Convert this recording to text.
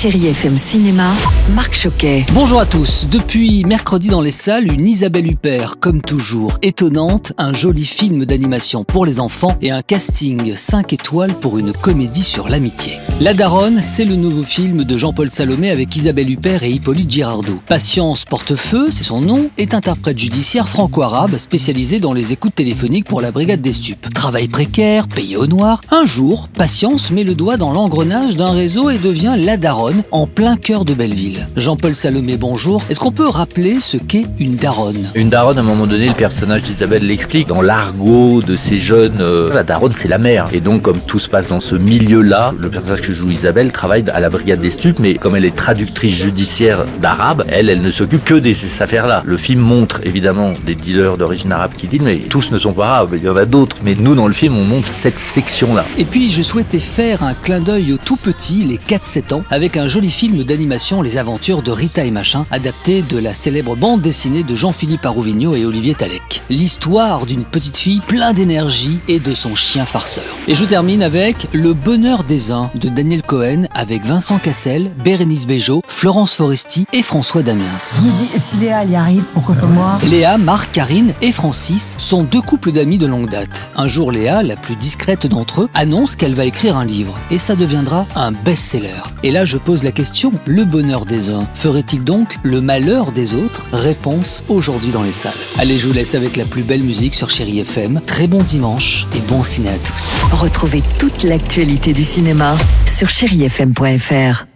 Chérie FM Cinéma, Marc Choquet. Bonjour à tous. Depuis mercredi dans les salles, une Isabelle Huppert, comme toujours, étonnante, un joli film d'animation pour les enfants et un casting 5 étoiles pour une comédie sur l'amitié. La Daronne, c'est le nouveau film de Jean-Paul Salomé avec Isabelle Huppert et Hippolyte Girardot. Patience Portefeu, c'est son nom, est interprète judiciaire franco-arabe spécialisé dans les écoutes téléphoniques pour la brigade des stupes. Travail précaire, payé au noir. Un jour, Patience met le doigt dans l'engrenage d'un réseau et devient la Daronne en plein cœur de Belleville. Jean-Paul Salomé, bonjour. Est-ce qu'on peut rappeler ce qu'est une daronne? Une daronne, à un moment donné, le personnage d'Isabelle l'explique. Dans l'argot de ces jeunes, euh, la daronne, c'est la mère. Et donc, comme tout se passe dans ce milieu-là, le personnage que joue Isabelle travaille à la brigade des stupes, mais comme elle est traductrice judiciaire d'arabe, elle, elle ne s'occupe que de ces affaires-là. Le film montre évidemment des dealers d'origine arabe qui disent, mais tous ne sont pas arabes, il y en a d'autres. Mais nous, dans le film, on montre cette section-là. Et puis, je souhaitais faire un clin d'œil aux tout petits, les 4-7 ans, avec un joli film d'animation Les aventures de Rita et Machin, adapté de la célèbre bande dessinée de Jean-Philippe Arouvigno et Olivier Talek. L'histoire d'une petite fille plein d'énergie et de son chien farceur. Et je termine avec Le bonheur des uns de Daniel Cohen avec Vincent Cassel, Bérénice Bejo, Florence Foresti et François Damiens. Je me dis, si Léa y arrive, pourquoi pas moi? Léa, Marc, Karine et Francis sont deux couples d'amis de longue date. Un jour, Léa, la plus d'entre eux, annonce qu'elle va écrire un livre et ça deviendra un best-seller. Et là, je pose la question, le bonheur des uns ferait-il donc le malheur des autres? Réponse aujourd'hui dans les salles. Allez, je vous laisse avec la plus belle musique sur Chéri FM. Très bon dimanche et bon ciné à tous. Retrouvez toute l'actualité du cinéma sur chérifm.fr.